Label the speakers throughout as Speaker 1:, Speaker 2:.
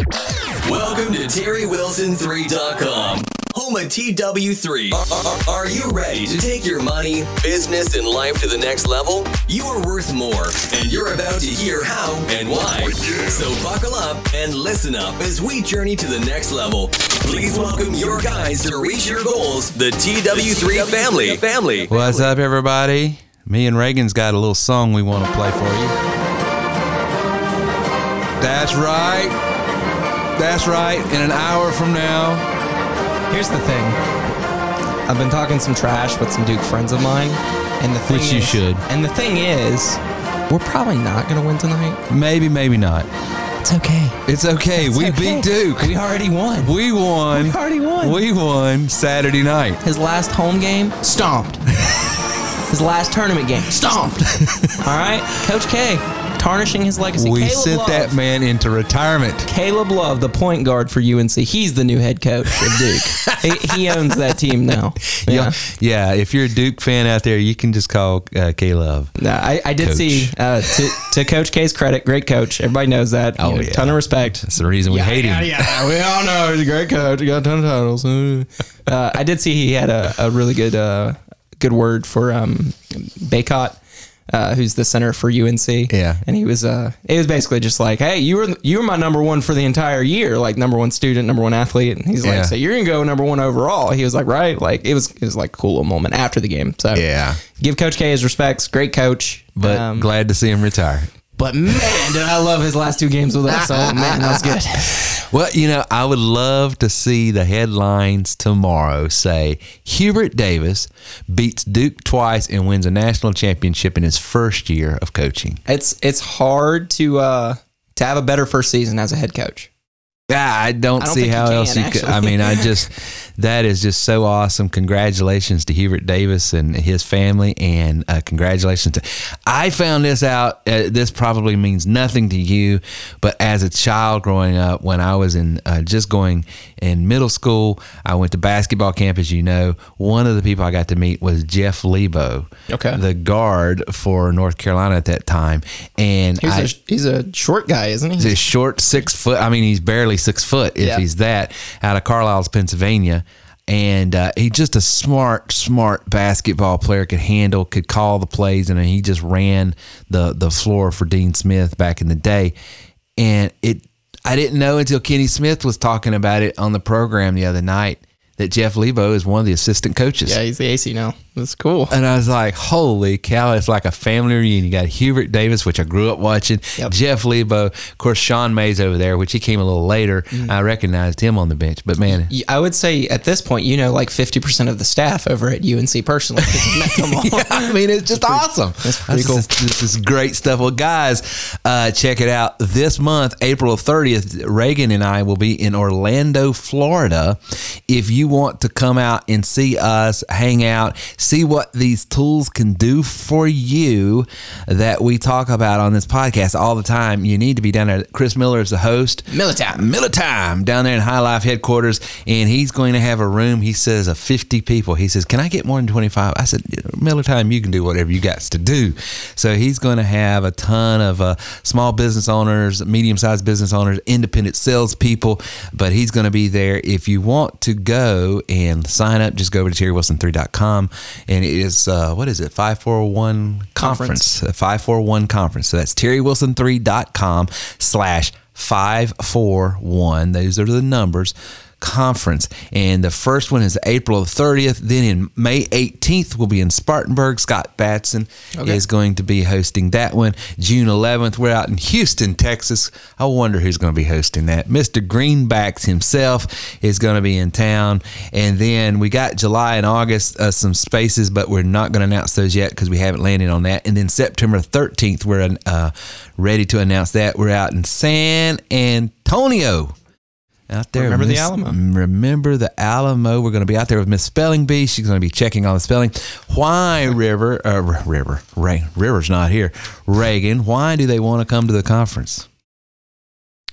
Speaker 1: Welcome to TerryWilson3.com, home of TW3. Are, are- are you ready to take your money, business, and life to the next level? You are worth more, and you're about to hear how and why. Oh, so buckle up and listen up as we journey to the next level. Please welcome your guys to reach your goals, the TW3 family. Family.
Speaker 2: What's up, everybody? Me and Reagan's got a little song we want to play for you. That's right. That's right. In an hour from now,
Speaker 3: Here's the thing. I've been talking some trash with some Duke friends of mine, and the thing
Speaker 2: Which you
Speaker 3: is-
Speaker 2: should.
Speaker 3: And the thing is, we're probably not going to win tonight.
Speaker 2: maybe, maybe not.
Speaker 3: It's okay.
Speaker 2: It's okay.
Speaker 3: It's
Speaker 2: we
Speaker 3: okay.
Speaker 2: beat Duke.
Speaker 3: We already won.
Speaker 2: We won.
Speaker 3: We already won.
Speaker 2: We won Saturday night.
Speaker 3: His last home game, stomped. His last tournament game, stomped. All right, Coach K, tarnishing his legacy.
Speaker 2: We
Speaker 3: Caleb
Speaker 2: sent
Speaker 3: Love.
Speaker 2: that man into retirement.
Speaker 3: Caleb Love, the point guard for UNC. He's the new head coach of Duke. he, he owns that team now.
Speaker 2: Yeah. yeah, if you're a Duke fan out there, you can just call uh, Love.
Speaker 3: No, I, I did
Speaker 2: Coach.
Speaker 3: see uh, to to Coach K's credit, great coach. Everybody knows that.
Speaker 2: Oh,
Speaker 3: You know,
Speaker 2: yeah.
Speaker 3: ton of respect.
Speaker 2: That's the reason we hate him.
Speaker 3: yeah, we all know he's a great coach. He got a ton of titles. Uh, I did see he had a, a really good uh, good word for um, Bacot. Uh, who's the center for UNC?
Speaker 2: Yeah.
Speaker 3: and he was uh, it was basically just like, hey, you were you were my number one for the entire year, like number one student, number one athlete, and he's
Speaker 2: Yeah.
Speaker 3: like, so you're gonna go number one overall. He was like, right, like it was it was like a cool little moment after the game. So
Speaker 2: Yeah.
Speaker 3: give Coach K his respects, great coach,
Speaker 2: But
Speaker 3: Um,
Speaker 2: glad to see him retire.
Speaker 3: But man, did I love his last two games with us. Oh man, that was good.
Speaker 2: Well, you know, I would love to see the headlines tomorrow say Hubert Davis beats Duke twice and wins a national championship in his first year of coaching.
Speaker 3: It's it's hard to uh to have a better first season as a head coach.
Speaker 2: I don't,
Speaker 3: I don't
Speaker 2: see
Speaker 3: think you
Speaker 2: how
Speaker 3: can,
Speaker 2: else you could. I mean, I just that is just so awesome. Congratulations to Hubert Davis and his family, and uh, congratulations to. I found this out. Uh, this probably means nothing to you, but as a child growing up, when I was in uh, just going in middle school, I went to basketball camp. As you know, one of the people I got to meet was Jeff Lebo,
Speaker 3: Okay.
Speaker 2: the guard for North Carolina at that time, and
Speaker 3: He's
Speaker 2: I,
Speaker 3: a he's a short guy, isn't he?
Speaker 2: He's a short six foot. I mean, he's barely six foot if
Speaker 3: Yeah.
Speaker 2: he's that out of Carlisle, Pennsylvania. And uh, he's just a smart, smart basketball player. Could handle, could call the plays, and he just ran the the floor for Dean Smith back in the day. And it, I didn't know until Kenny Smith was talking about it on the program the other night that Jeff Lebo is one of the assistant coaches.
Speaker 3: yeah, he's the AC now. That's cool.
Speaker 2: And I was like, holy cow, it's like a family reunion. You got Hubert Davis, which I grew up watching,
Speaker 3: Yep.
Speaker 2: Jeff Lebo, of course, Sean Mays over there, which he came a little later.
Speaker 3: Mm-hmm.
Speaker 2: I recognized him on the bench. But man,
Speaker 3: I would say at this point, you know, like fifty percent of the staff over at UNC personally. Them.
Speaker 2: I mean, it's just awesome.
Speaker 3: that's pretty cool.
Speaker 2: This, this is great stuff. Well, guys, uh, check it out. This month, April 30th, Reagan and I will be in Orlando, Florida. If you want to come out and see us, hang out, see what these tools can do for you that we talk about on this podcast all the time, you need to be down there. Chris Miller is the host.
Speaker 3: Miller Time.
Speaker 2: Miller Time down there in High Life headquarters, and he's going to have a room. He says of fifty people. He says, "Can I get more than 25? I said, "Miller Time, you can do whatever you got to do." So he's going to have a ton of uh, small business owners, medium sized business owners, independent salespeople. But he's going to be there. If you want to go and sign up, just go over to terrywilson3.com, and it is uh, what is it? Five four one conference.
Speaker 3: Conference.
Speaker 2: 541 conference. So that's terrywilson3.com slash 541. Those are the numbers. Conference. And the first one is April 30th. Then in May 18th, we'll be in Spartanburg. Scott Batson
Speaker 3: Okay.
Speaker 2: is going to be hosting that one. June 11th, we're out in Houston, Texas. I wonder who's going to be hosting that. Mr. Greenbacks himself is going to be in town. And then we got July and August, uh, some spaces, but we're not going to announce those yet because we haven't landed on that. And then September 13th, we're uh, ready to announce that. We're out in San Antonio. Out there,
Speaker 3: Remember the Alamo.
Speaker 2: Remember the Alamo. We're going to be out there with Miss Spelling Bee. She's going to be checking all the spelling. Why River? Uh, River. Ray, River's not here. Reagan. Why do they want to come to the conference?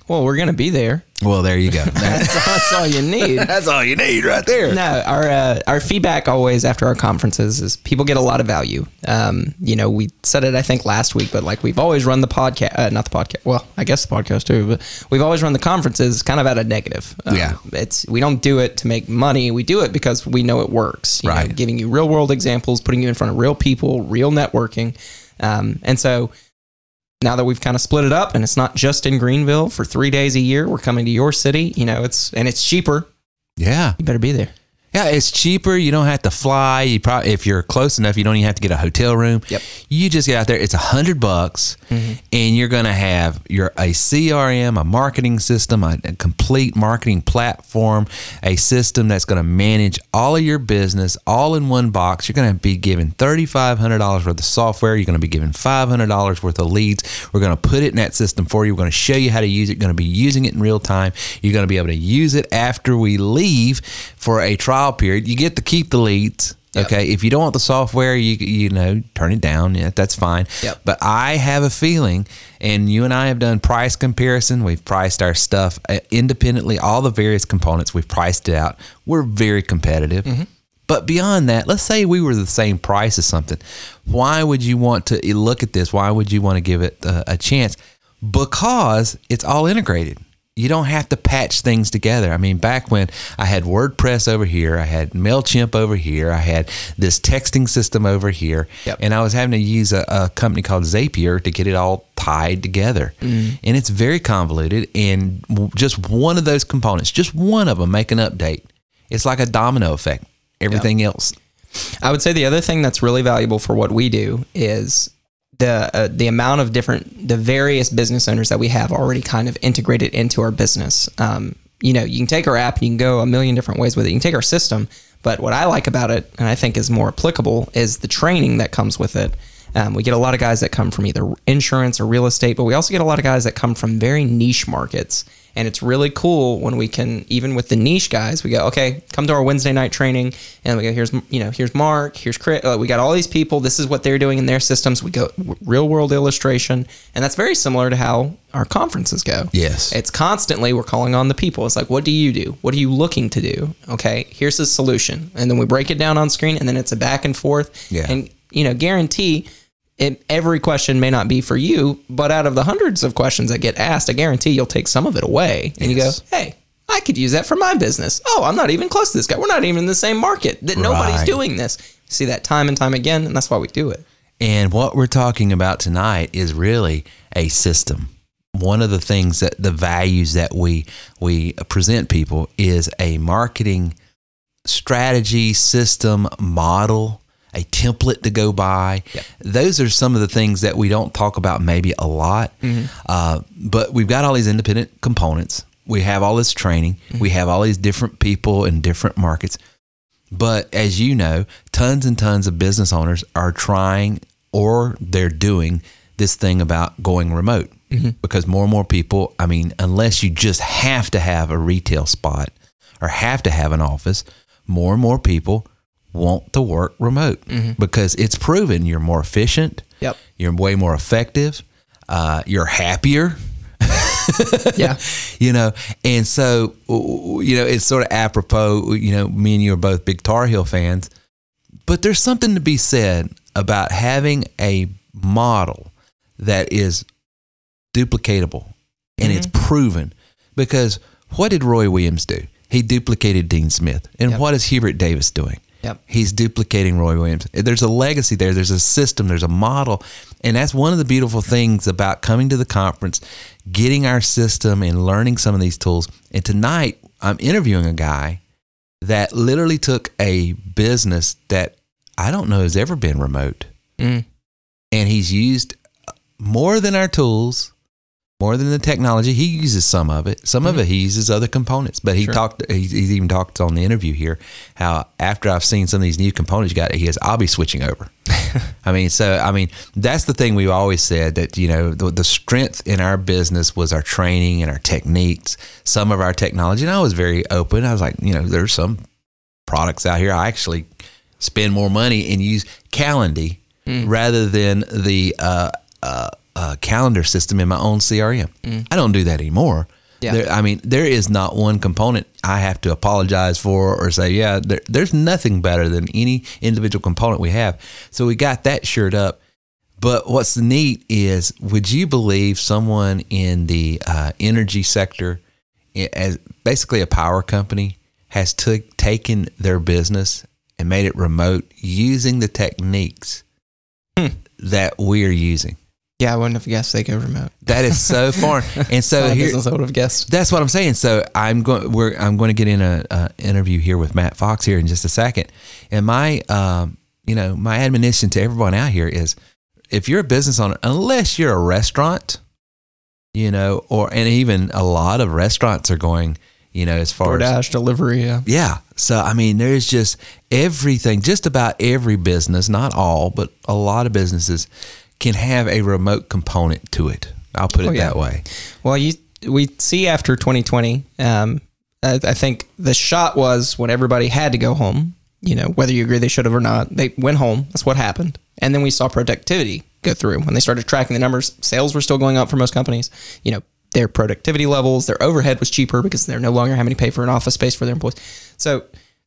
Speaker 3: Well, we're gonna be there.
Speaker 2: Well, there you go. That's,
Speaker 3: That's all you need.
Speaker 2: that's all you need right there.
Speaker 3: No, our uh, our feedback always after our conferences is people get a lot of value. Um, you know, we said it I think last week, but like we've always run the podcast, uh, not the podcast. Well, I guess the podcast too, but we've always run the conferences kind of at a negative. Um,
Speaker 2: Yeah.
Speaker 3: it's we don't do it to make money. We do it because we know it works. you know,
Speaker 2: Right.
Speaker 3: giving you real world examples, putting you in front of real people, real networking, um, and so now that we've kind of split it up and it's not just in Greenville for three days a year, we're coming to your city. You know, it's and it's cheaper.
Speaker 2: Yeah.
Speaker 3: You better be there.
Speaker 2: Yeah, it's cheaper. You don't have to fly. You probably, if you're close enough, you don't even have to get a hotel room.
Speaker 3: Yep.
Speaker 2: You just get out there. It's a hundred bucks, mm-hmm. and you're going to have your a CRM, a marketing system, a, a complete marketing platform, a system that's going to manage all of your business all in one box. You're going to be given thirty five hundred dollars worth of software. You're going to be given five hundred dollars worth of leads. We're going to put it in that system for you. We're going to show you how to use it. You're going to be using it in real time. You're going to be able to use it after we leave for a trial period. You get to keep the leads.
Speaker 3: Yep.
Speaker 2: Okay. If you don't want the software, you you know, turn it down. Yeah, that's fine.
Speaker 3: Yep.
Speaker 2: But I have a feeling, and you and I have done price comparison. We've priced our stuff uh, independently, all the various components. We've priced it out. We're very competitive.
Speaker 3: Mm-hmm.
Speaker 2: But beyond that, let's say we were the same price as something. Why would you want to look at this? Why would you want to give it a, a chance? Because it's all integrated. You don't have to patch things together. I mean, back when I had WordPress over here, I had MailChimp over here, I had this texting system over here,
Speaker 3: Yep.
Speaker 2: and I was having to use a, a company called Zapier to get it all tied together. Mm-hmm. And it's very convoluted. And just one of those components, just one of them, make an update. It's like a domino effect. Everything else
Speaker 3: I would say the other thing that's really valuable for what we do is the uh, the amount of different the various business owners that we have already kind of integrated into our business. Um, you know, you can take our app you can go a million different ways with it. You can take our system, but what I like about it and I think is more applicable is the training that comes with it. Um, we get a lot of guys that come from either insurance or real estate, but we also get a lot of guys that come from very niche markets. And it's really cool when we can, even with the niche guys, we go, okay, come to our Wednesday night training, and we go, here's, you know, here's Mark, here's Chris. Uh, we got all these people. This is what they're doing in their systems. We go real world illustration, and that's very similar to how our conferences go.
Speaker 2: Yes.
Speaker 3: it's constantly we're calling on the people. It's like, what do you do? What are you looking to do? Okay, here's the solution, and then we break it down on screen, and then it's a back and forth.
Speaker 2: Yeah.
Speaker 3: and you know, guarantee it, every question may not be for you, but out of the hundreds of questions that get asked, I guarantee you'll take some of it away and
Speaker 2: Yes.
Speaker 3: you go, hey, I could use that for my business. Oh, I'm not even close to this guy. We're not even in the same market. That nobody's doing this. See that time and time again, and that's why we do it.
Speaker 2: And what we're talking about tonight is really a system. One of the things that the values that we we present people is a marketing strategy, system, model, a template to go by.
Speaker 3: Yep.
Speaker 2: Those are some of the things that we don't talk about maybe a lot. Mm-hmm. Uh, but we've got all these independent components. We have all this training. Mm-hmm. We have all these different people in different markets. But as you know, tons and tons of business owners are trying or they're doing this thing about going remote mm-hmm. because more and more people, I mean, unless you just have to have a retail spot or have to have an office, more and more people want to work remote because it's proven you're more efficient.
Speaker 3: Yep.
Speaker 2: You're way more effective. Uh, you're happier
Speaker 3: Yeah.
Speaker 2: you know and so you know it's sort of apropos you know me and you are both big tar heel fans but there's something to be said about having a model that is duplicatable and it's proven because what did roy williams do he duplicated dean smith and
Speaker 3: Yep.
Speaker 2: what is hubert davis doing
Speaker 3: Yep.
Speaker 2: He's duplicating Roy Williams. There's a legacy there. There's a system. There's a model. And that's one of the beautiful things about coming to the conference, getting our system and learning some of these tools. And tonight, I'm interviewing a guy that literally took a business that I don't know has ever been remote.
Speaker 3: Mm.
Speaker 2: And he's used more than our tools, more than the technology. He uses some of it. Some of it he uses other components. But he
Speaker 3: Sure.
Speaker 2: talked. He, he even talked on the interview here how after I've seen some of these new components, you got he has. I'll be switching over. I mean, so I mean that's the thing we've always said that you know the, the strength in our business was our training and our techniques, some of our technology. And I was very open. I was like, you know, there's some products out here. I actually spend more money and use Calendly rather than the uh, uh, uh, calendar system in my own CRM. I don't do that anymore.
Speaker 3: Yeah.
Speaker 2: There, I mean, there is not one component I have to apologize for or say, yeah, there, there's nothing better than any individual component we have. So we got that shirt up. But what's neat is, would you believe someone in the uh, energy sector, as basically a power company, has took taken their business and made it remote using the techniques that we're using?
Speaker 3: Yeah, I wouldn't have guessed they go remote.
Speaker 2: That is so foreign. And so here,
Speaker 3: I would have guessed.
Speaker 2: that's what I'm saying. So I'm going. We're I'm going to get in a, a interview here with Matt Fox here in just a second. And my um, you know, my admonition to everyone out here is, if you're a business owner, unless you're a restaurant, you know, or and even a lot of restaurants are going, you know, as far as
Speaker 3: DoorDash delivery. Yeah.
Speaker 2: yeah. So I mean, there's just everything. Just about every business, not all, but a lot of businesses can have a remote component to it. I'll put it
Speaker 3: Oh, yeah.
Speaker 2: that way.
Speaker 3: Well, you we see after 2020. Um, I, I think the shot was when everybody had to go home. You know, whether you agree they should have or not, they went home. That's what happened. And then we saw productivity go through when they started tracking the numbers. Sales were still going up for most companies. You know, their productivity levels, their overhead was cheaper because they're no longer having to pay for an office space for their employees. So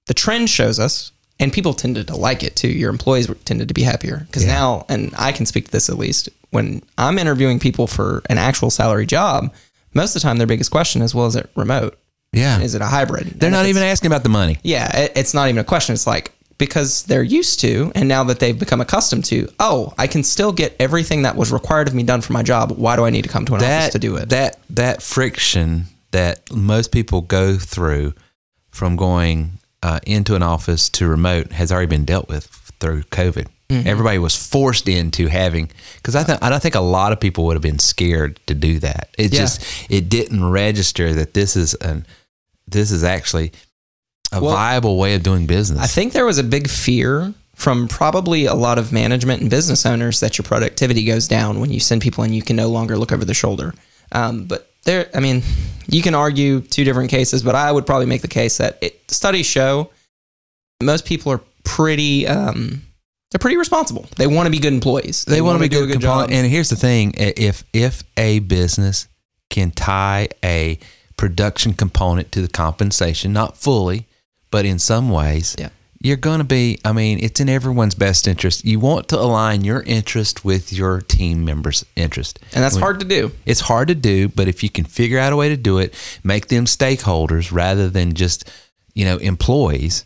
Speaker 3: the trend shows us, and people tended to like it too. Your employees tended to be happier because now, and I can speak to this at least, when I'm interviewing people for an actual salary job, most of the time their biggest question is, well, is it remote?
Speaker 2: Yeah.
Speaker 3: Is it a hybrid?
Speaker 2: They're
Speaker 3: And
Speaker 2: not even asking about the money.
Speaker 3: yeah, it, it's not even a question. It's like because they're used to, and now that they've become accustomed to, oh, I can still get everything that was required of me done for my job. Why do I need to come to an office to do it?
Speaker 2: That that friction that most people go through from going uh, into an office to remote has already been dealt with through COVID.
Speaker 3: Mm-hmm.
Speaker 2: Everybody was forced into having because I think I don't think a lot of people would have been scared to do that. It
Speaker 3: Yeah.
Speaker 2: just it didn't register that this is an this is actually a
Speaker 3: Well,
Speaker 2: viable way of doing business.
Speaker 3: I think there was a big fear from probably a lot of management and business owners that your productivity goes down when you send people and you can no longer look over the shoulder. Um, but there, I mean, you can argue two different cases, but I would probably make the case that it, studies show most people are pretty, um, they're pretty responsible. They want to be good employees.
Speaker 2: they, want to be
Speaker 3: do
Speaker 2: good, component. And here's the thing: if if a business can tie a production component to the compensation, not fully, but in some ways,
Speaker 3: Yeah.
Speaker 2: You're going to be. I mean, it's in everyone's best interest. You want to align your interest with your team members' interest,
Speaker 3: and that's
Speaker 2: When-
Speaker 3: hard to do.
Speaker 2: It's hard to do, but if you can figure out a way to do it, make them stakeholders rather than just you know employees.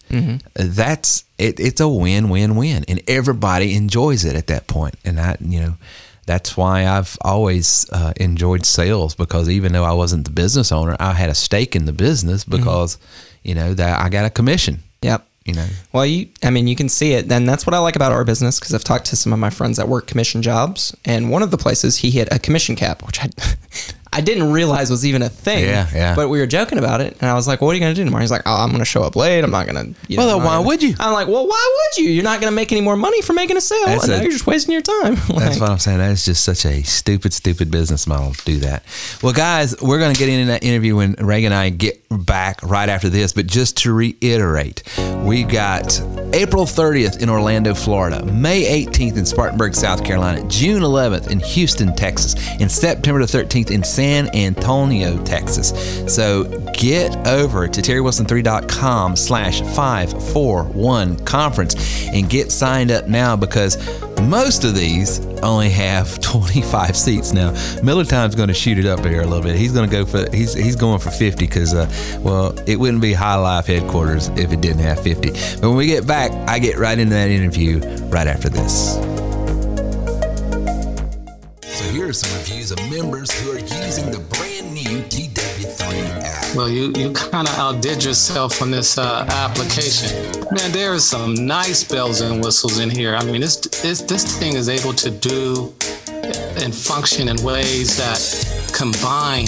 Speaker 2: That's it, it's a win-win-win, and everybody enjoys it at that point. And I, you know, that's why I've always uh, enjoyed sales because even though I wasn't the business owner, I had a stake in the business because you know that I got a commission.
Speaker 3: Yep.
Speaker 2: You know,
Speaker 3: Well, you, I mean, you can see it. Then that's what I like about our business because I've talked to some of my friends that work commission jobs, and one of the places he hit a commission cap, which I, I didn't realize was even a thing.
Speaker 2: Yeah, yeah.
Speaker 3: But we were joking about it, and I was like, "What are you going to do tomorrow?" He's like, "Oh, I'm going to show up late. I'm not going to." You
Speaker 2: Well,
Speaker 3: know,
Speaker 2: then why
Speaker 3: gonna-"
Speaker 2: would you?
Speaker 3: I'm like, "Well, why would you? You're not going to make any more money for making a sale,
Speaker 2: That's
Speaker 3: and
Speaker 2: a-
Speaker 3: now you're just wasting your time."
Speaker 2: That's what I'm saying. That is just such a stupid, stupid business model to do that. Well, guys, we're going to get into that interview when Ray and I get back right after this. But just to reiterate, we got April 30th in Orlando, Florida, May 18th in Spartanburg, South Carolina, June 11th in Houston, Texas, and September the 13th in San Antonio, Texas. So get over to terrywilson3.com slash 541 conference and get signed up now because most of these only have 25 seats now. Miller Time's going to shoot it up here a little bit. He's going to go for he's he's going for 50 because uh, well it wouldn't be High Life headquarters if it didn't have 50. But when we get back, I get right into that interview right after this. So here are some reviews of members who are using the brand new TW3 app.
Speaker 4: Well, you, you kind of outdid yourself on this uh, application. Man, there are some nice bells and whistles in here. I mean, this, this, this thing is able to do and function in ways that combine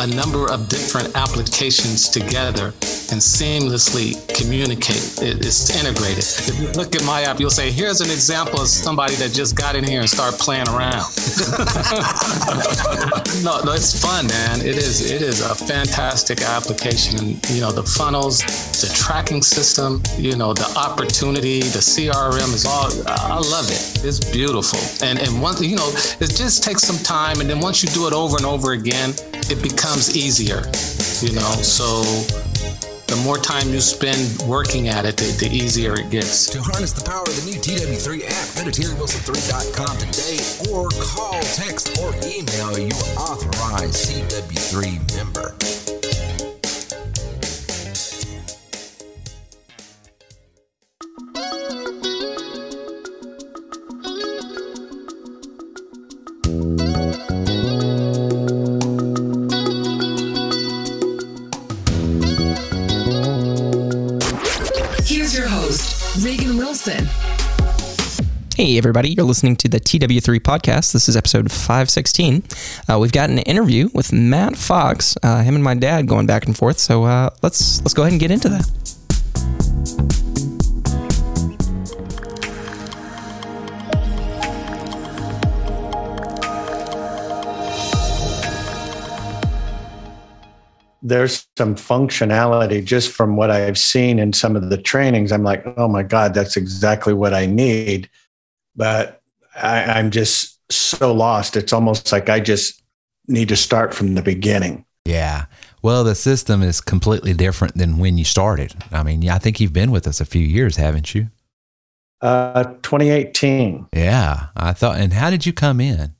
Speaker 4: a number of different applications together and seamlessly communicate. It, it's integrated. If you look at my app, you'll say, here's an example of somebody that just got in here and started playing around. no, no, it's fun, man. It is. It is a fantastic application. And, you know, the funnels, the tracking system, you know, the opportunity, the CRM is all. I love it. It's beautiful. And and one, you know, it just takes some time, and then once you do it over and over again, it becomes easier. You know, so the more time you spend working at it, the, the, easier it gets.
Speaker 1: To harness the power of the new TW3 app, go to TerryWilson3.com today or call, text, or email your authorized TW3 member.
Speaker 3: Hey, everybody, you're listening to the TW3 podcast. This is episode 516. Uh, we've got an interview with Matt Fox, uh, him and my dad going back and forth. So uh, let's, let's go ahead and get into that.
Speaker 5: there's some functionality just from what I've seen in some of the trainings. I'm like, oh my God, that's exactly what I need. But I, am just so lost. It's almost like I just need to start from the beginning.
Speaker 2: Yeah. Well, the system is completely different than when you started. I mean, I think you've been with us a few years, haven't you?
Speaker 5: Uh, 2018.
Speaker 2: Yeah. I thought, and how did you come in?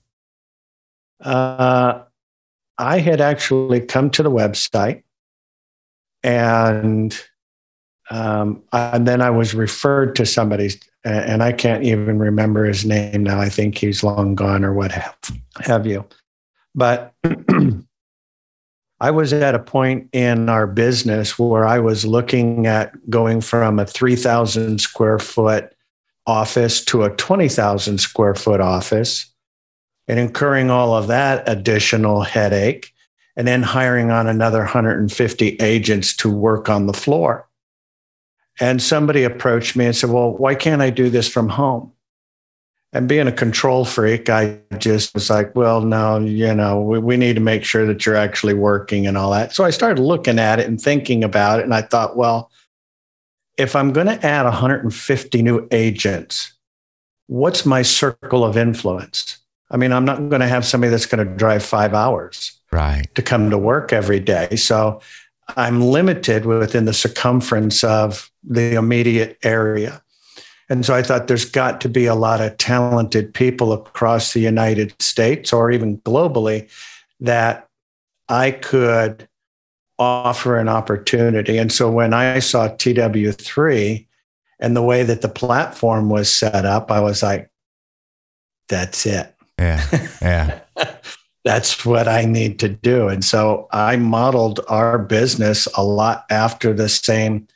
Speaker 5: Uh, I had actually come to the website and um, and then I was referred to somebody, and I can't even remember his name now. I think he's long gone or what have, have you. But I was at a point in our business where I was looking at going from a 3,000 square foot office to a 20,000 square foot office and incurring all of that additional headache and then hiring on another 150 agents to work on the floor. And somebody approached me and said, Well, why can't I do this from home? And being a control freak, I just was like, Well, no, you know, we, we need to make sure that you're actually working and all that. So I started looking at it and thinking about it. And I thought, Well, if I'm going to add 150 new agents, what's my circle of influence? I mean, I'm not going to have somebody that's going to drive five hours
Speaker 2: right.
Speaker 5: to come to work every day. So I'm limited within the circumference of the immediate area. And so I thought there's got to be a lot of talented people across the United States or even globally that I could offer an opportunity. And so when I saw TW3 and the way that the platform was set up, I was like, that's it.
Speaker 2: Yeah. Yeah.
Speaker 5: that's what I need to do. And so I modeled our business a lot after the same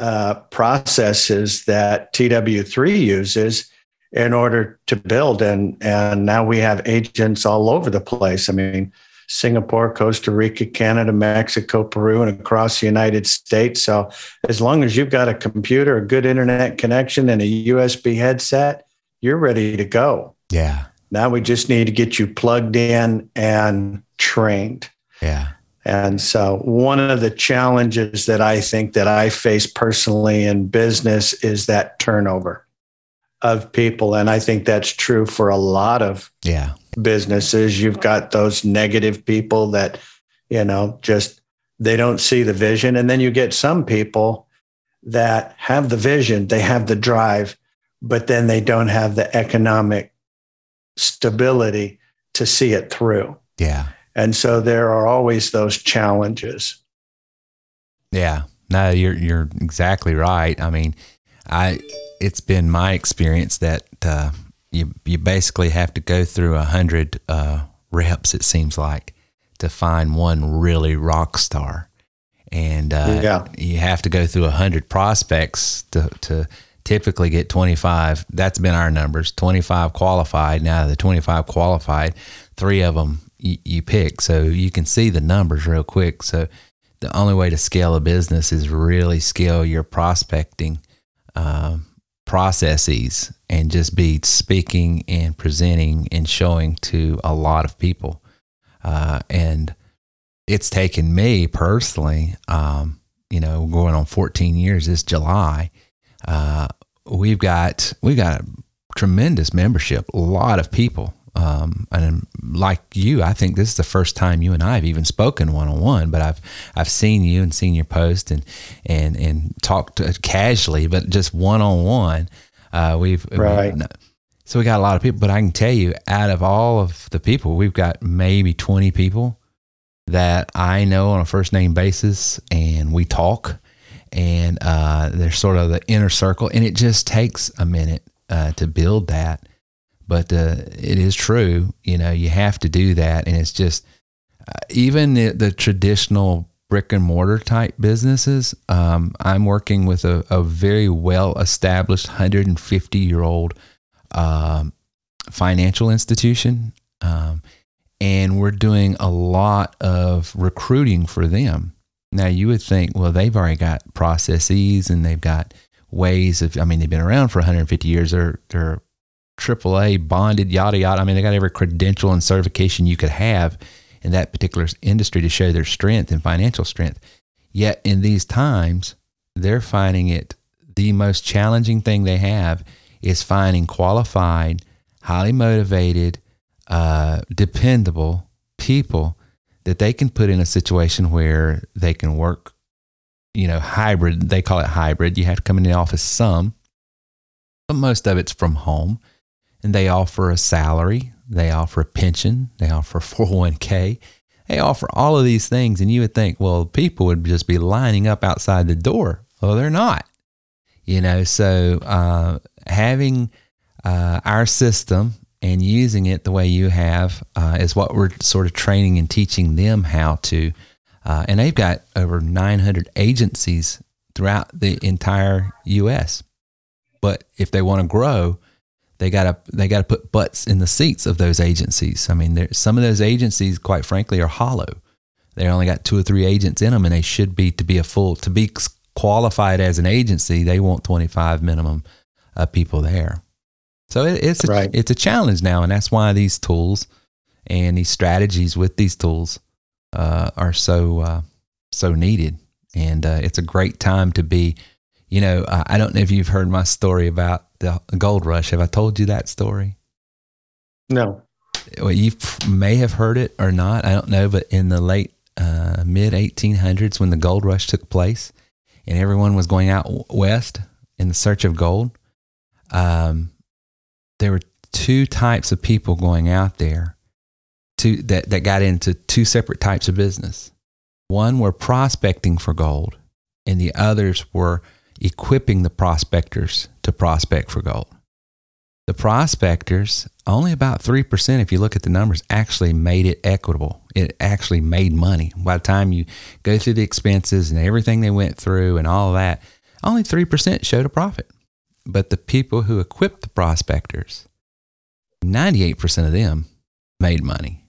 Speaker 5: uh, processes that TW3 uses in order to build. And, and now we have agents all over the place. I mean, Singapore, Costa Rica, Canada, Mexico, Peru, and across the United States. So as long as you've got a computer, a good internet connection, and a USB headset, you're ready to go.
Speaker 2: Yeah.
Speaker 5: Now we just need to get you plugged in and trained.
Speaker 2: Yeah.
Speaker 5: And so one of the challenges that I think that I face personally in business is that turnover of people and I think that's true for a lot of
Speaker 2: yeah
Speaker 5: businesses you've got those negative people that you know just they don't see the vision and then you get some people that have the vision they have the drive but then they don't have the economic stability to see it through.
Speaker 2: Yeah.
Speaker 5: And so there are always those challenges.
Speaker 2: Yeah. No, you're you're exactly right. I mean, I it's been my experience that uh, you you basically have to go through a hundred uh, reps. It seems like to find one really rock star, and uh, yeah. you have to go through a hundred prospects to to typically get 25. That's been our numbers 25 qualified. Now, the 25 qualified, three of them you, pick. So you can see the numbers real quick. So the only way to scale a business is really scale your prospecting um, processes and just be speaking and presenting and showing to a lot of people. Uh, and it's taken me personally, um, you know, going on 14 years this July. Uh, we've got we've got a tremendous membership, a lot of people um, and like you, I think this is the first time you and I have even spoken one on one. But I've I've seen you and seen your post and and and talked casually, but just one on one. We've
Speaker 5: right.
Speaker 2: We've, so we got a lot of people, but I can tell you, out of all of the people, we've got maybe twenty people that I know on a first name basis, and we talk, and uh, they're sort of the inner circle, and it just takes a minute uh, to build that but uh, it is true. You know, you have to do that, and it's just uh, even the, the, traditional brick and mortar type businesses. Um, I'm working with a, a very well established 150 year old um, financial institution, um, and we're doing a lot of recruiting for them. Now, you would think, well, they've already got processes and they've got ways of. I mean, they've been around for 150 years. They're they're AAA bonded, yada yada. I mean, they got every credential and certification you could have in that particular industry to show their strength and financial strength. Yet in these times, they're finding it the most challenging thing they have is finding qualified, highly motivated, uh, dependable people that they can put in a situation where they can work, you know, hybrid. They call it hybrid. You have to come in the office some, but most of it's from home and they offer a salary, they offer a pension, they offer 401k, they offer all of these things. And you would think, well, people would just be lining up outside the door. Well, they're not. You know, so uh, having uh, our system and using it the way you have uh, is what we're sort of training and teaching them how to. Uh, and they've got over 900 agencies throughout the entire U.S. But if they want to grow, they got to they got to put butts in the seats of those agencies. I mean, some of those agencies, quite frankly, are hollow. They only got two or three agents in them, and they should be to be a full to be qualified as an agency. They want twenty five minimum uh, people there. So it, it's a, right. it's a challenge now, and that's why these tools and these strategies with these tools uh, are so uh, so needed. And uh, it's a great time to be. You know, I don't know if you've heard my story about the gold rush. Have I told you that story?
Speaker 5: No.
Speaker 2: Well, you may have heard it or not. I don't know. But in the late uh, mid 1800s, when the gold rush took place, and everyone was going out west in the search of gold, um, there were two types of people going out there. Two that that got into two separate types of business. One were prospecting for gold, and the others were equipping the prospectors to prospect for gold. The prospectors, only about 3%, if you look at the numbers, actually made it equitable. It actually made money. By the time you go through the expenses and everything they went through and all that, only 3% showed a profit. But the people who equipped the prospectors, 98% of them made money.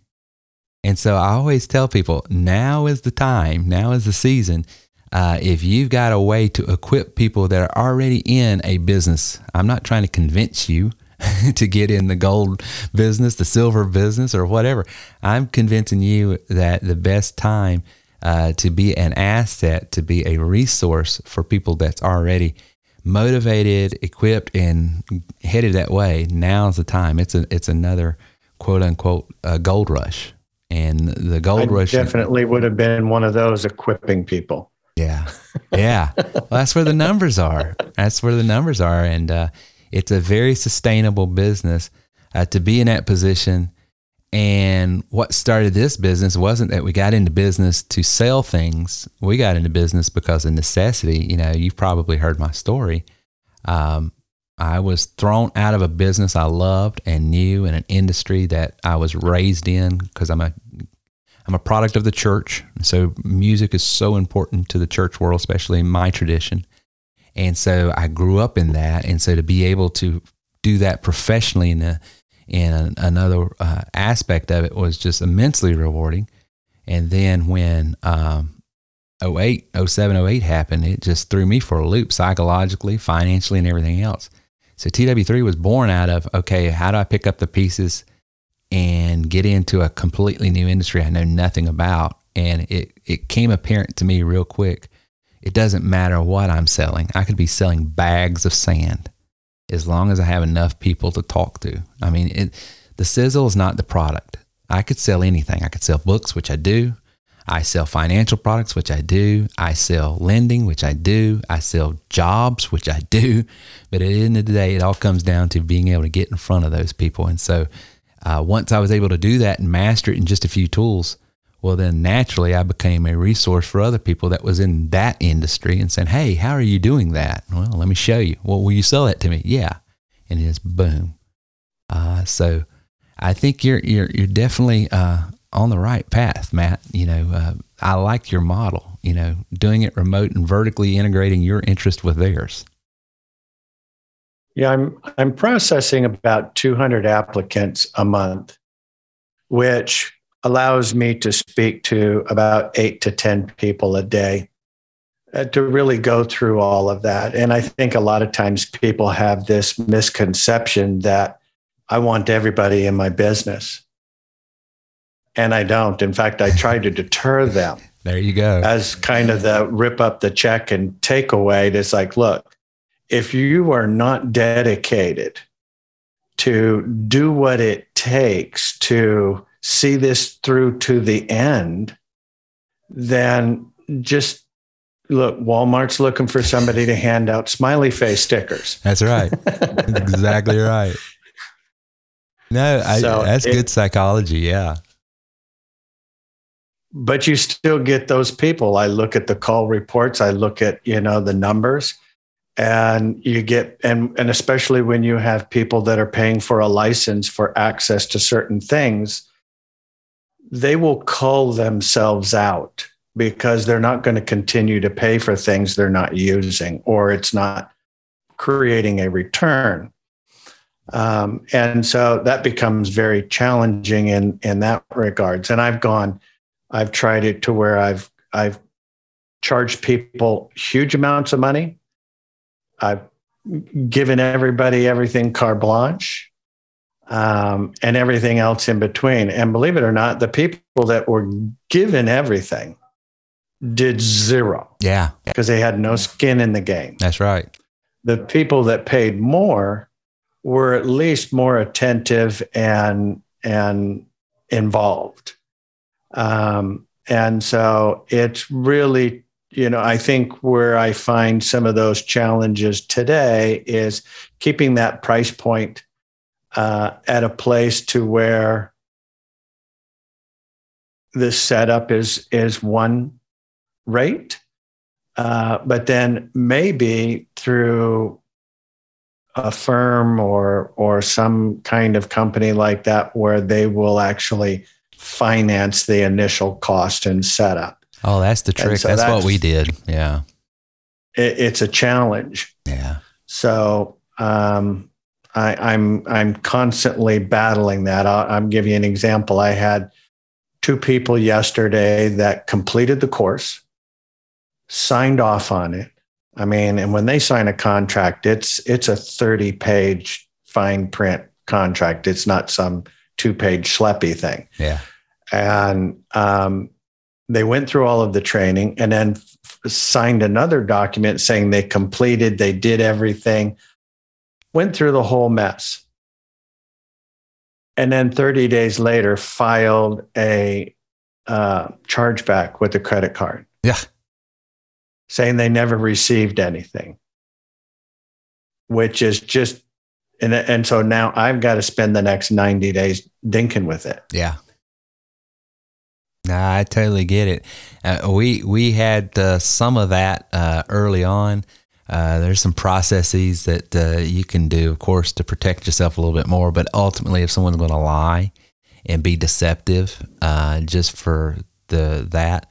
Speaker 2: And so I always tell people now is the time, now is the season uh, if you've got a way to equip people that are already in a business, I'm not trying to convince you to get in the gold business, the silver business, or whatever. I'm convincing you that the best time uh, to be an asset, to be a resource for people that's already motivated, equipped, and headed that way. Now's the time. It's a it's another quote unquote uh, gold rush, and the gold
Speaker 5: I
Speaker 2: rush
Speaker 5: definitely would have been one of those equipping people.
Speaker 2: Yeah. Yeah. well, that's where the numbers are. That's where the numbers are. And uh, it's a very sustainable business uh, to be in that position. And what started this business wasn't that we got into business to sell things. We got into business because of necessity. You know, you've probably heard my story. Um, I was thrown out of a business I loved and knew in an industry that I was raised in because I'm a I'm a product of the church. So music is so important to the church world, especially in my tradition. And so I grew up in that. And so to be able to do that professionally in, a, in another uh, aspect of it was just immensely rewarding. And then when um, 08, 07, 08 happened, it just threw me for a loop psychologically, financially, and everything else. So TW3 was born out of okay, how do I pick up the pieces and get into a completely new industry I know nothing about? And it, it came apparent to me real quick. It doesn't matter what I'm selling. I could be selling bags of sand as long as I have enough people to talk to. I mean, it, the sizzle is not the product. I could sell anything. I could sell books, which I do. I sell financial products, which I do. I sell lending, which I do. I sell jobs, which I do. But at the end of the day, it all comes down to being able to get in front of those people. And so uh, once I was able to do that and master it in just a few tools, well, then naturally I became a resource for other people that was in that industry and saying, Hey, how are you doing that? Well, let me show you. Well, will you sell that to me? Yeah. And it's boom. Uh, so I think you're, you're, you're definitely, uh, on the right path, Matt. You know, uh, I like your model, you know, doing it remote and vertically integrating your interest with theirs.
Speaker 5: Yeah, I'm I'm processing about 200 applicants a month, which allows me to speak to about 8 to 10 people a day uh, to really go through all of that. And I think a lot of times people have this misconception that I want everybody in my business and I don't. In fact, I try to deter them.
Speaker 2: There you go.
Speaker 5: As kind of the rip up the check and take away. It's like, look, if you are not dedicated to do what it takes to see this through to the end, then just look, Walmart's looking for somebody to hand out smiley face stickers.
Speaker 2: That's right. exactly right. No, I, so that's it, good psychology. Yeah
Speaker 5: but you still get those people. I look at the call reports, I look at, you know, the numbers and you get and and especially when you have people that are paying for a license for access to certain things, they will call themselves out because they're not going to continue to pay for things they're not using or it's not creating a return. Um, and so that becomes very challenging in in that regards. And I've gone, I've tried it to where I've I've charged people huge amounts of money. I've given everybody everything carte blanche um, and everything else in between. And believe it or not, the people that were given everything did zero.
Speaker 2: Yeah.
Speaker 5: Because they had no skin in the game.
Speaker 2: That's right.
Speaker 5: The people that paid more were at least more attentive and and involved. Um, and so it's really, you know, I think where I find some of those challenges today is keeping that price point uh, at a place to where the setup is is one rate, uh, but then maybe through a firm or or some kind of company like that where they will actually finance the initial cost and setup.
Speaker 2: Oh, that's the trick. So that's, that's, what we did. Yeah.
Speaker 5: It, it's a challenge.
Speaker 2: Yeah.
Speaker 5: So um, I, am I'm, I'm constantly battling that. I'll, I'm giving you an example. I had two people yesterday that completed the course, signed off on it. I mean, and when they sign a contract, it's it's a 30 page fine print contract. It's not some two page schleppy thing.
Speaker 2: Yeah
Speaker 5: and um, they went through all of the training and then f- signed another document saying they completed, they did everything, went through the whole mess. And then 30 days later, filed a uh, chargeback with a credit card.
Speaker 2: Yeah.
Speaker 5: Saying they never received anything, which is just, and, and so now I've got to spend the next 90 days dinking with it.
Speaker 2: Yeah. Nah, I totally get it. Uh, we we had uh, some of that uh, early on. Uh, there's some processes that uh, you can do, of course, to protect yourself a little bit more. But ultimately, if someone's going to lie and be deceptive uh, just for the that,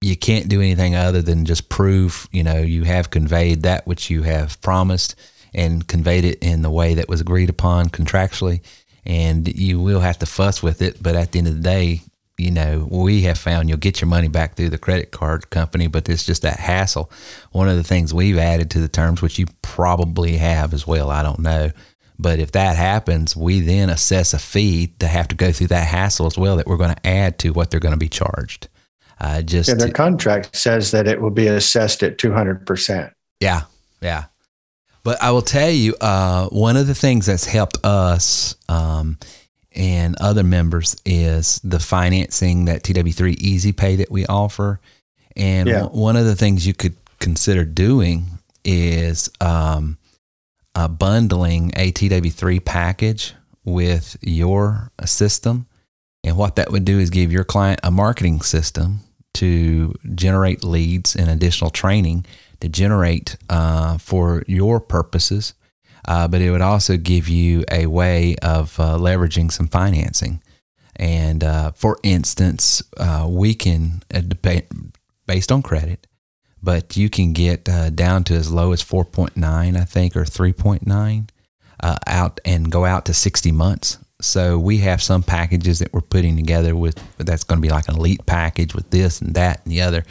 Speaker 2: you can't do anything other than just prove you know you have conveyed that which you have promised and conveyed it in the way that was agreed upon contractually and you will have to fuss with it. But at the end of the day, you know, we have found you'll get your money back through the credit card company, but it's just that hassle. One of the things we've added to the terms, which you probably have as well, I don't know. But if that happens, we then assess a fee to have to go through that hassle as well that we're going to add to what they're going to be charged. Uh, just
Speaker 5: yeah, the contract says that it will be assessed at 200%.
Speaker 2: Yeah, yeah. But I will tell you, uh, one of the things that's helped us um, and other members is the financing that TW3 Easy Pay that we offer. And yeah. w- one of the things you could consider doing is um, uh, bundling a TW3 package with your system. And what that would do is give your client a marketing system to generate leads and additional training to generate uh, for your purposes uh, but it would also give you a way of uh, leveraging some financing. And uh, for instance, uh, we can, uh, based on credit, but you can get down to as low as 4.9, I think, or 3.9 out and go out to 60 months. So we have some packages that we're putting together with that's going to be like an elite package with this and that and the other,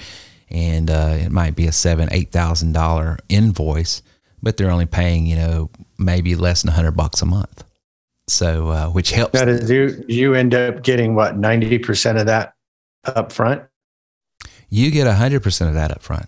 Speaker 2: and it might be a seven eight thousand dollar invoice, but they're only paying you know maybe less than a 100 bucks a month. So, uh, which helps.
Speaker 5: Now, you, you end up getting what, 90% of that up front?
Speaker 2: You get 100% of that up front.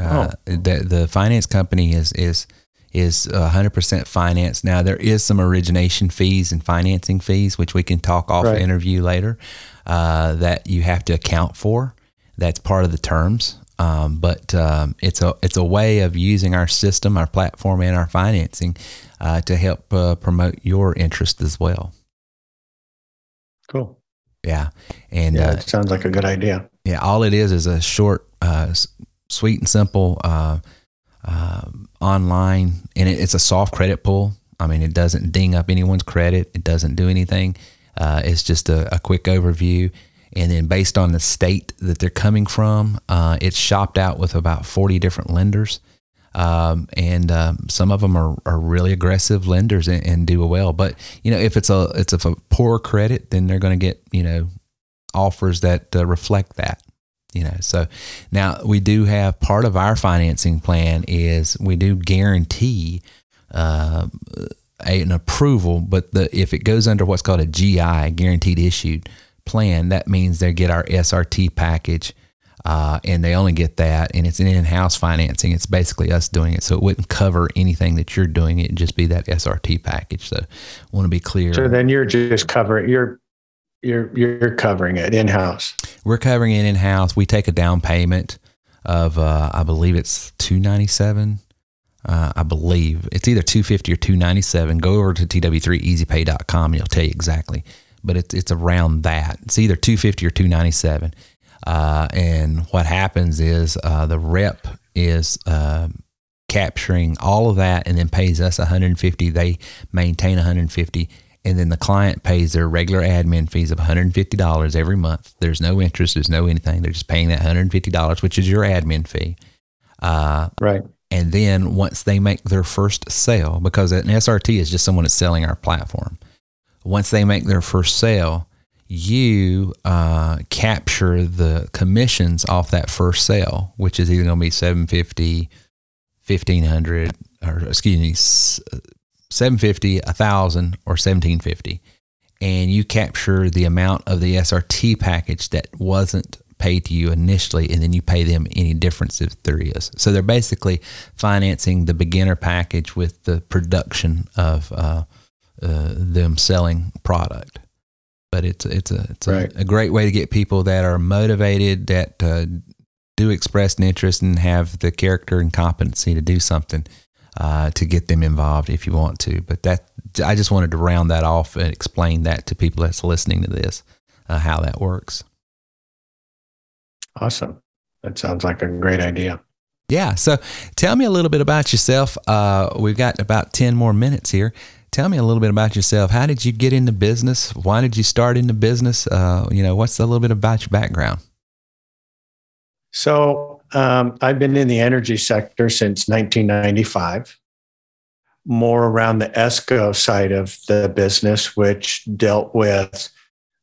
Speaker 2: Uh, oh. the, the finance company is, is, is 100% finance. Now, there is some origination fees and financing fees, which we can talk off right. interview later, uh, that you have to account for. That's part of the terms. Um, but um, it's a it's a way of using our system, our platform, and our financing uh, to help uh, promote your interest as well.
Speaker 5: Cool.
Speaker 2: Yeah, and
Speaker 5: yeah, uh, it sounds like a good idea.
Speaker 2: Yeah, all it is is a short, uh, sweet and simple uh, uh, online, and it, it's a soft credit pull. I mean, it doesn't ding up anyone's credit. It doesn't do anything. it's just a, a quick overview and then based on the state that they're coming from, uh, it's shopped out with about 40 different lenders. Um, and um, some of them are, are really aggressive lenders and, and, do well. But you know, if it's a it's a poor credit, then they're going to get you know offers that uh, reflect that. You know, so now we do have part of our financing plan is we do guarantee uh, a, an approval, but the if it goes under what's called a GI, guaranteed issued plan, that means they get our SRT package. Uh, and they only get that, and it's an in-house financing. It's basically us doing it, so it wouldn't cover anything that you're doing. It'd just be that SRT package. So, I want to be clear.
Speaker 5: So then you're just covering you're you're you're covering it in-house.
Speaker 2: We're covering it in-house. We take a down payment of uh, I believe it's two ninety seven. Uh, I believe it's either 250 or 297. Go over to tw3easypay.com and it'll tell you exactly but it's it's around that. It's either 250 or 297. Uh, and what happens is uh, the rep is uh, capturing all of that and then pays us 150. They maintain 150, and then the client pays their regular admin fees of $150 every month. There's no interest. There's no anything. They're just paying that $150, which is your admin fee.
Speaker 5: Uh, right.
Speaker 2: And then once they make their first sale, because an SRT is just someone that's selling our platform once they make their first sale, you uh, capture the commissions off that first sale, which is either going to be 750, 1500, or excuse me, 750, 1000, or 1750. And you capture the amount of the SRT package that wasn't paid to you initially, and then you pay them any difference if there is. So they're basically financing the beginner package with the production of uh, uh, them selling product. But it's it's a it's right. a, a, great way to get people that are motivated that uh, do express an interest and have the character and competency to do something uh, to get them involved if you want to. But that I just wanted to round that off and explain that to people that's listening to this uh, how that works.
Speaker 5: Awesome. That sounds like a great idea.
Speaker 2: Yeah. So tell me a little bit about yourself. Uh, we've got about 10 more minutes here tell me a little bit about yourself. How did you get into business? Why did you start into business? Uh, you know, what's a little bit about your background?
Speaker 5: So um, I've been in the energy sector since 1995, more around the ESCO side of the business, which dealt with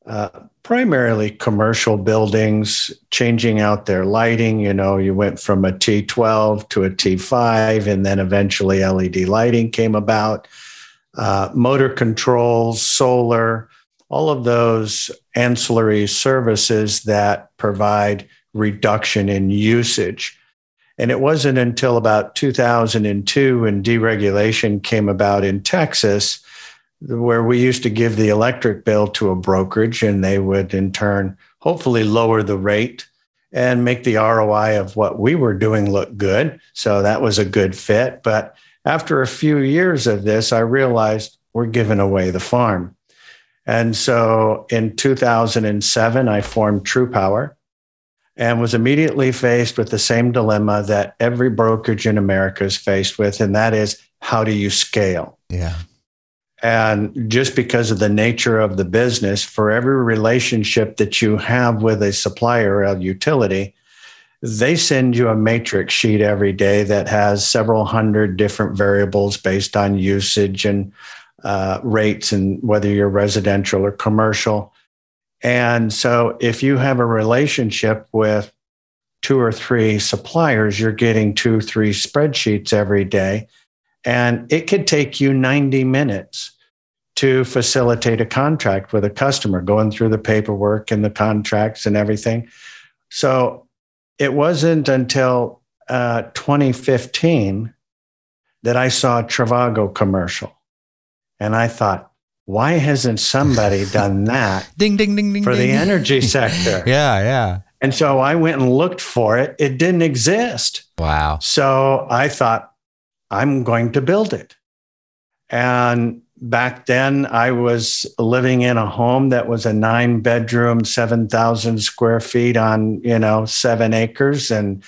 Speaker 5: uh, primarily commercial buildings, changing out their lighting. You know, you went from a T12 to a T5, and then eventually LED lighting came about. Uh, motor controls, solar, all of those ancillary services that provide reduction in usage. And it wasn't until about 2002 when deregulation came about in Texas where we used to give the electric bill to a brokerage and they would in turn hopefully lower the rate and make the ROI of what we were doing look good. So that was a good fit. But after a few years of this, I realized we're giving away the farm. And so in 2007, I formed TruPowur and was immediately faced with the same dilemma that every brokerage in America is faced with, and that is how do you scale?
Speaker 2: Yeah.
Speaker 5: And just because of the nature of the business, for every relationship that you have with a supplier of utility, they send you a matrix sheet every day that has several hundred different variables based on usage and uh, rates and whether you're residential or commercial. And so if you have a relationship with two or three suppliers, you're getting two, three spreadsheets every day. And it could take you 90 minutes to facilitate a contract with a customer, going through the paperwork and the contracts and everything. So it wasn't until uh, 2015 that I saw a Trivago commercial. And I thought, why hasn't somebody done that
Speaker 2: ding ding ding ding
Speaker 5: for
Speaker 2: ding.
Speaker 5: the energy sector?
Speaker 2: Yeah yeah.
Speaker 5: And so i went and looked for it. It didn't exist.
Speaker 2: Wow.
Speaker 5: So i thought i'm going to build it. And back then i was living in a home that was a nine bedroom 7000 square feet on you know seven acres and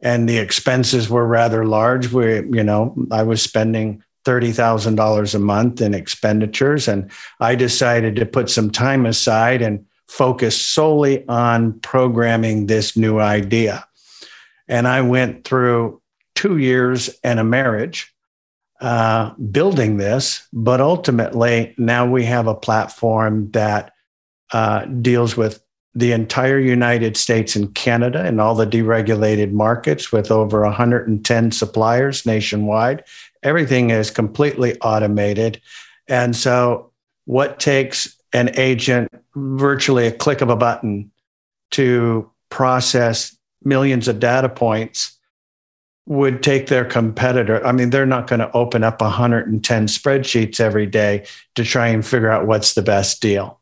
Speaker 5: and the expenses were rather large we you know i was spending $30,000 a month in expenditures. And I decided to put some time aside and focus solely on programming this new idea. And I went through two years and a marriage uh, building this, but ultimately now we have a platform that uh, deals with the entire United States and Canada and all the deregulated markets with over 110 suppliers nationwide everything is completely automated. And so, what takes an agent virtually a click of a button to process millions of data points would take their competitor. I mean, they're not going to open up 110 spreadsheets every day to try and figure out what's the best deal.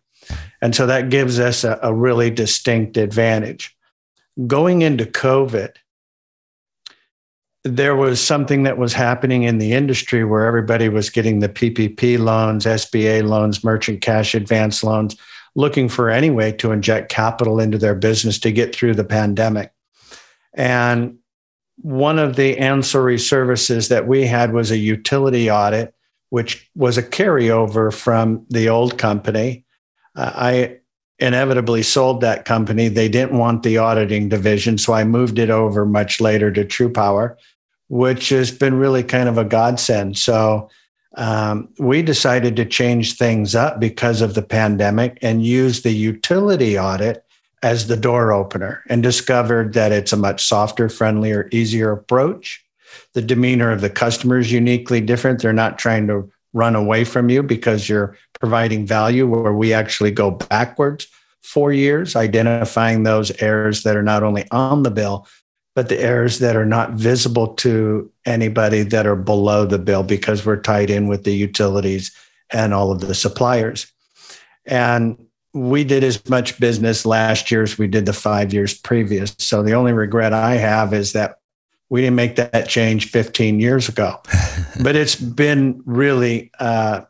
Speaker 5: And so that gives us a, a really distinct advantage. Going into COVID, there was something that was happening in the industry where everybody was getting the PPP loans, SBA loans, merchant cash advance loans, looking for any way to inject capital into their business to get through the pandemic. And one of the ancillary services that we had was a utility audit, which was a carryover from the old company. Uh, I inevitably sold that company. They didn't want the auditing division, so I moved it over much later to TruPowur which has been really kind of a godsend. So um, we decided to change things up because of the pandemic and use the utility audit as the door opener and discovered that it's a much softer, friendlier, easier approach. The demeanor of the customer is uniquely different. They're not trying to run away from you because you're providing value, where we actually go backwards four years, identifying those errors that are not only on the bill, but the errors that are not visible to anybody that are below the bill because we're tied in with the utilities and all of the suppliers. And we did as much business last year as we did the five years previous. So the only regret I have is that we didn't make that change 15 years ago. but it's been really uh,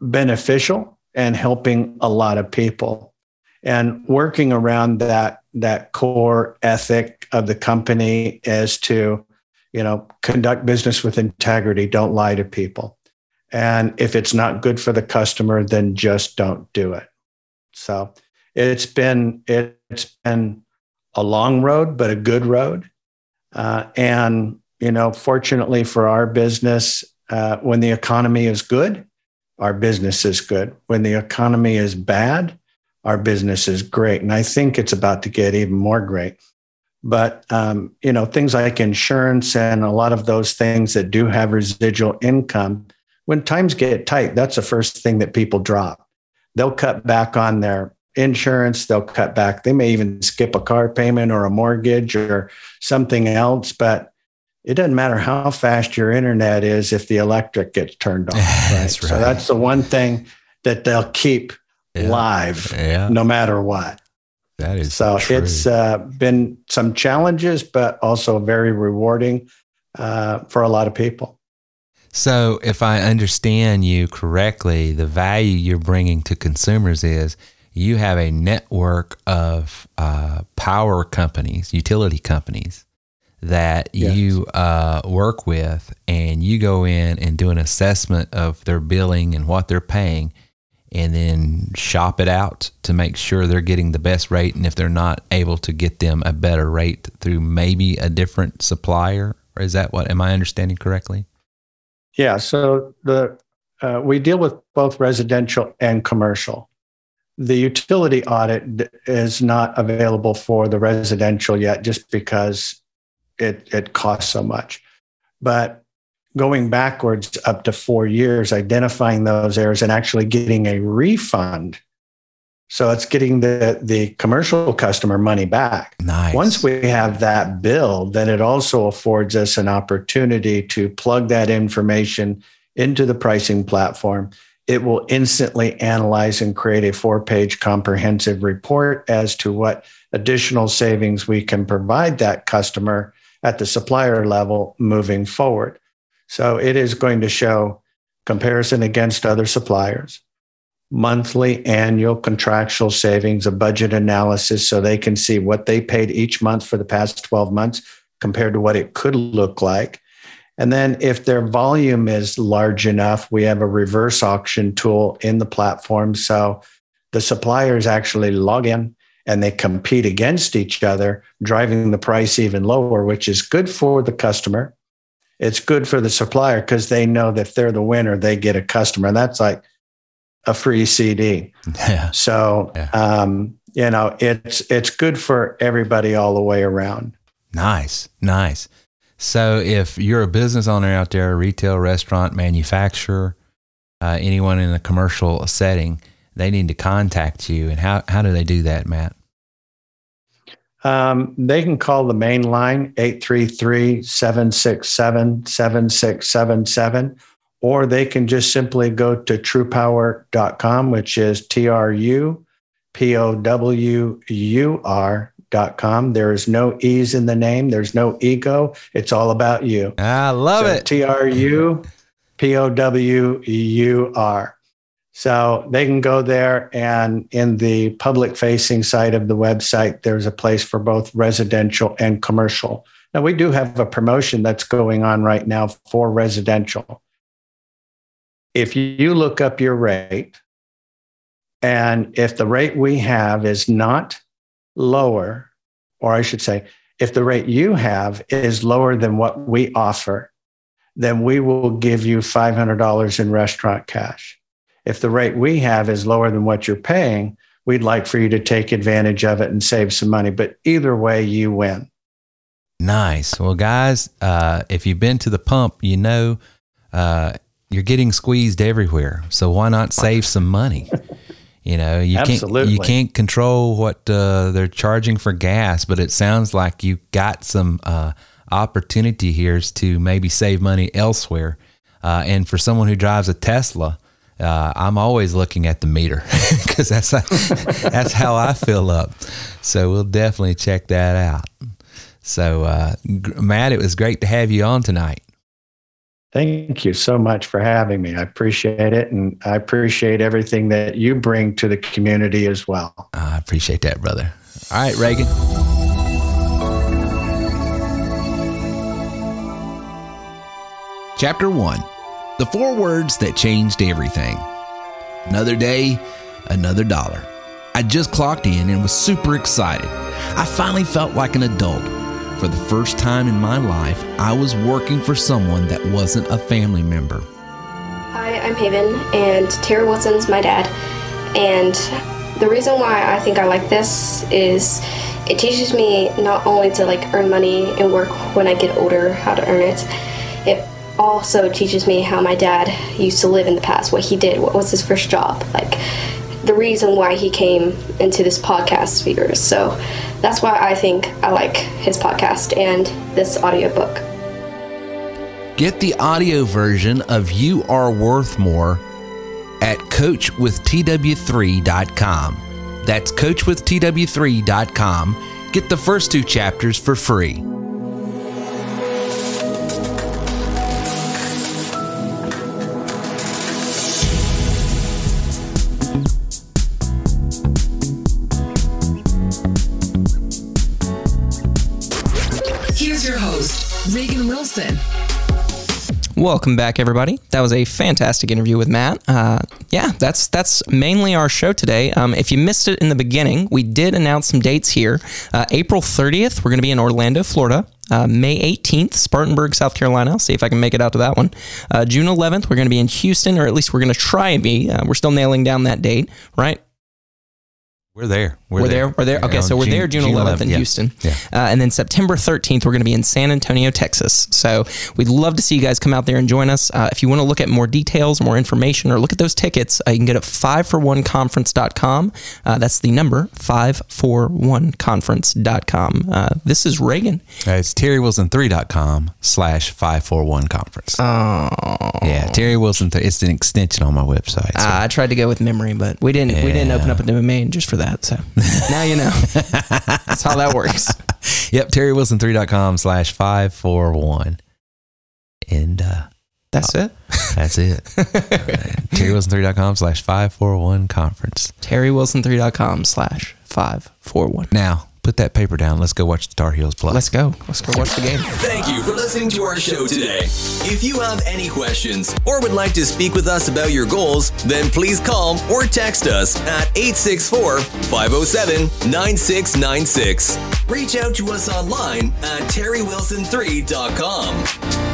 Speaker 5: beneficial and helping a lot of people. And working around that that core ethic of the company is to, you know, conduct business with integrity. Don't lie to people. And if it's not good for the customer, then just don't do it. So it's been it's been a long road, but a good road. Uh, and you know, fortunately for our business, uh, when the economy is good, our business is good. When the economy is bad, our business is great. And I think it's about to get even more great. But, um, you know, things like insurance and a lot of those things that do have residual income, when times get tight, that's the first thing that people drop. They'll cut back on their insurance, they'll cut back. They may even skip a car payment or a mortgage or something else. But it doesn't matter how fast your internet is if the electric gets turned off. Right?
Speaker 2: That's right.
Speaker 5: So that's the one thing that they'll keep
Speaker 2: Yeah.
Speaker 5: live
Speaker 2: Yeah.
Speaker 5: no matter what.
Speaker 2: That is
Speaker 5: So
Speaker 2: true.
Speaker 5: it's uh, been some challenges, but also very rewarding uh, for a lot of people.
Speaker 2: So, if I understand you correctly, the value you're bringing to consumers is you have a network of uh, power companies, utility companies that
Speaker 5: Yes.
Speaker 2: you uh, work with, and you go in and do an assessment of their billing and what they're paying, and then shop it out to make sure they're getting the best rate. And if they're not able to get them a better rate through maybe a different supplier, or is that what? Am I understanding correctly?
Speaker 5: Yeah. So the uh, we deal with both residential and commercial. The utility audit is not available for the residential yet, just because it it costs so much. But going backwards up to four years, identifying those errors and actually getting a refund. So it's getting the the commercial customer money back.
Speaker 2: Nice.
Speaker 5: Once we have that bill, then it also affords us an opportunity to plug that information into the pricing platform. It will instantly analyze and create a four page comprehensive report as to what additional savings we can provide that customer at the supplier level moving forward. So it is going to show comparison against other suppliers, monthly, annual contractual savings, a budget analysis so they can see what they paid each month for the past 12 months compared to what it could look like. And then if their volume is large enough, we have a reverse auction tool in the platform. So the suppliers actually log in and they compete against each other, driving the price even lower, which is good for the customer. It's good for the supplier because they know that if they're the winner, they get a customer. And that's like a free CD.
Speaker 2: Yeah.
Speaker 5: So,
Speaker 2: Yeah.
Speaker 5: um, you know, it's it's good for everybody all the way around.
Speaker 2: Nice, nice. So, if you're a business owner out there, retail, restaurant, manufacturer, uh, anyone in a commercial setting, they need to contact you. And how, how do they do that, Matt?
Speaker 5: Um, they can call the main line 833 767 7677, or they can just simply go to trupowur.com, which is T R U P O W U R.com. There is no E's in the name, there's no ego. It's all about you.
Speaker 2: I love it.
Speaker 5: T R U P O W U R. So they can go there, and in the public facing side of the website, there's a place for both residential and commercial. Now, we do have a promotion that's going on right now for residential. If you look up your rate, and if the rate we have is not lower, or I should say, if the rate you have is lower than what we offer, then we will give you $500 in restaurant cash. If the rate we have is lower than what you're paying, we'd like for you to take advantage of it and save some money. But either way, you win.
Speaker 2: Nice. Well, guys, uh, if you've been to the pump, you know uh, you're getting squeezed everywhere. So why not save some money? You know, you can't you can't control what uh, they're charging for gas, but it sounds like you got some uh, opportunity here to maybe save money elsewhere. Uh, and for someone who drives a Tesla, uh, I'm always looking at the meter because that's how, that's how I fill up. So we'll definitely check that out. So, uh, Matt, it was great to have you on tonight.
Speaker 5: Thank you so much for having me. I appreciate it. And I appreciate everything that you bring to the community as well.
Speaker 2: I appreciate that, brother. All right, Reagan. Chapter 1 The Four Words That Changed Everything. Another day, another dollar. I just clocked in and was super excited. I finally felt like an adult. For the first time in my life, I was working for someone that wasn't a family member.
Speaker 6: Hi, I'm Haven, and Terry Wilson's my dad. And the reason why I think I like this is it teaches me not only to like earn money and work when I get older, how to earn it. It also teaches me how my dad used to live in the past, what he did, what was his first job, like the reason why he came into this podcast sphere. So that's why I think I like his podcast and this audiobook.
Speaker 2: Get the audio version of You Are Worth More at coachwithtw3.com. That's coachwithtw3.com. Get the first two chapters for free.
Speaker 3: Welcome back, everybody. That was a fantastic interview with Matt. Uh, yeah, that's that's mainly our show today. Um, if you missed it in the beginning, we did announce some dates here. Uh, April 30th, we're going to be in Orlando, Florida. Uh, May 18th, Spartanburg, South Carolina. I'll see if I can make it out to that one. Uh, June 11th, we're going to be in Houston, or at least we're going to try and be. Uh, we're still nailing down that date, right?
Speaker 2: We're there.
Speaker 3: We're, there. We're there. Okay, so we're there June 11th, in
Speaker 2: yeah.
Speaker 3: Houston.
Speaker 2: Yeah.
Speaker 3: Uh, and then September 13th, we're going to be in San Antonio, Texas. So we'd love to see you guys come out there and join us. Uh, if you want to look at more details, more information, or look at those tickets, uh, you can get at 5for1conference.com. Uh, that's the number, 5for1conference.com. Uh, this is Reagan.
Speaker 2: Uh, it's terrywilson3.com slash 541 conference.
Speaker 3: Oh.
Speaker 2: yeah, Terry Wilson. Th- it's an extension on my website. so-
Speaker 3: Uh, I tried to go with memory, but we didn't. We didn't open up a domain just for that. So now you know. That's how that works.
Speaker 2: yep, terrywilson3.com slash 541. And uh,
Speaker 3: That's it.
Speaker 2: that's it. terrywilson3.com slash 541 conference.
Speaker 3: TerryWilson3.com slash 541.
Speaker 2: Now, put that paper down. Let's go watch the Tar Heels play.
Speaker 3: Let's go. Let's go watch the game.
Speaker 1: Thank you for listening to our show today. If you have any questions or would like to speak with us about your goals, then please call or text us at 864 507 9696. Reach out to us online at terrywilson3.com.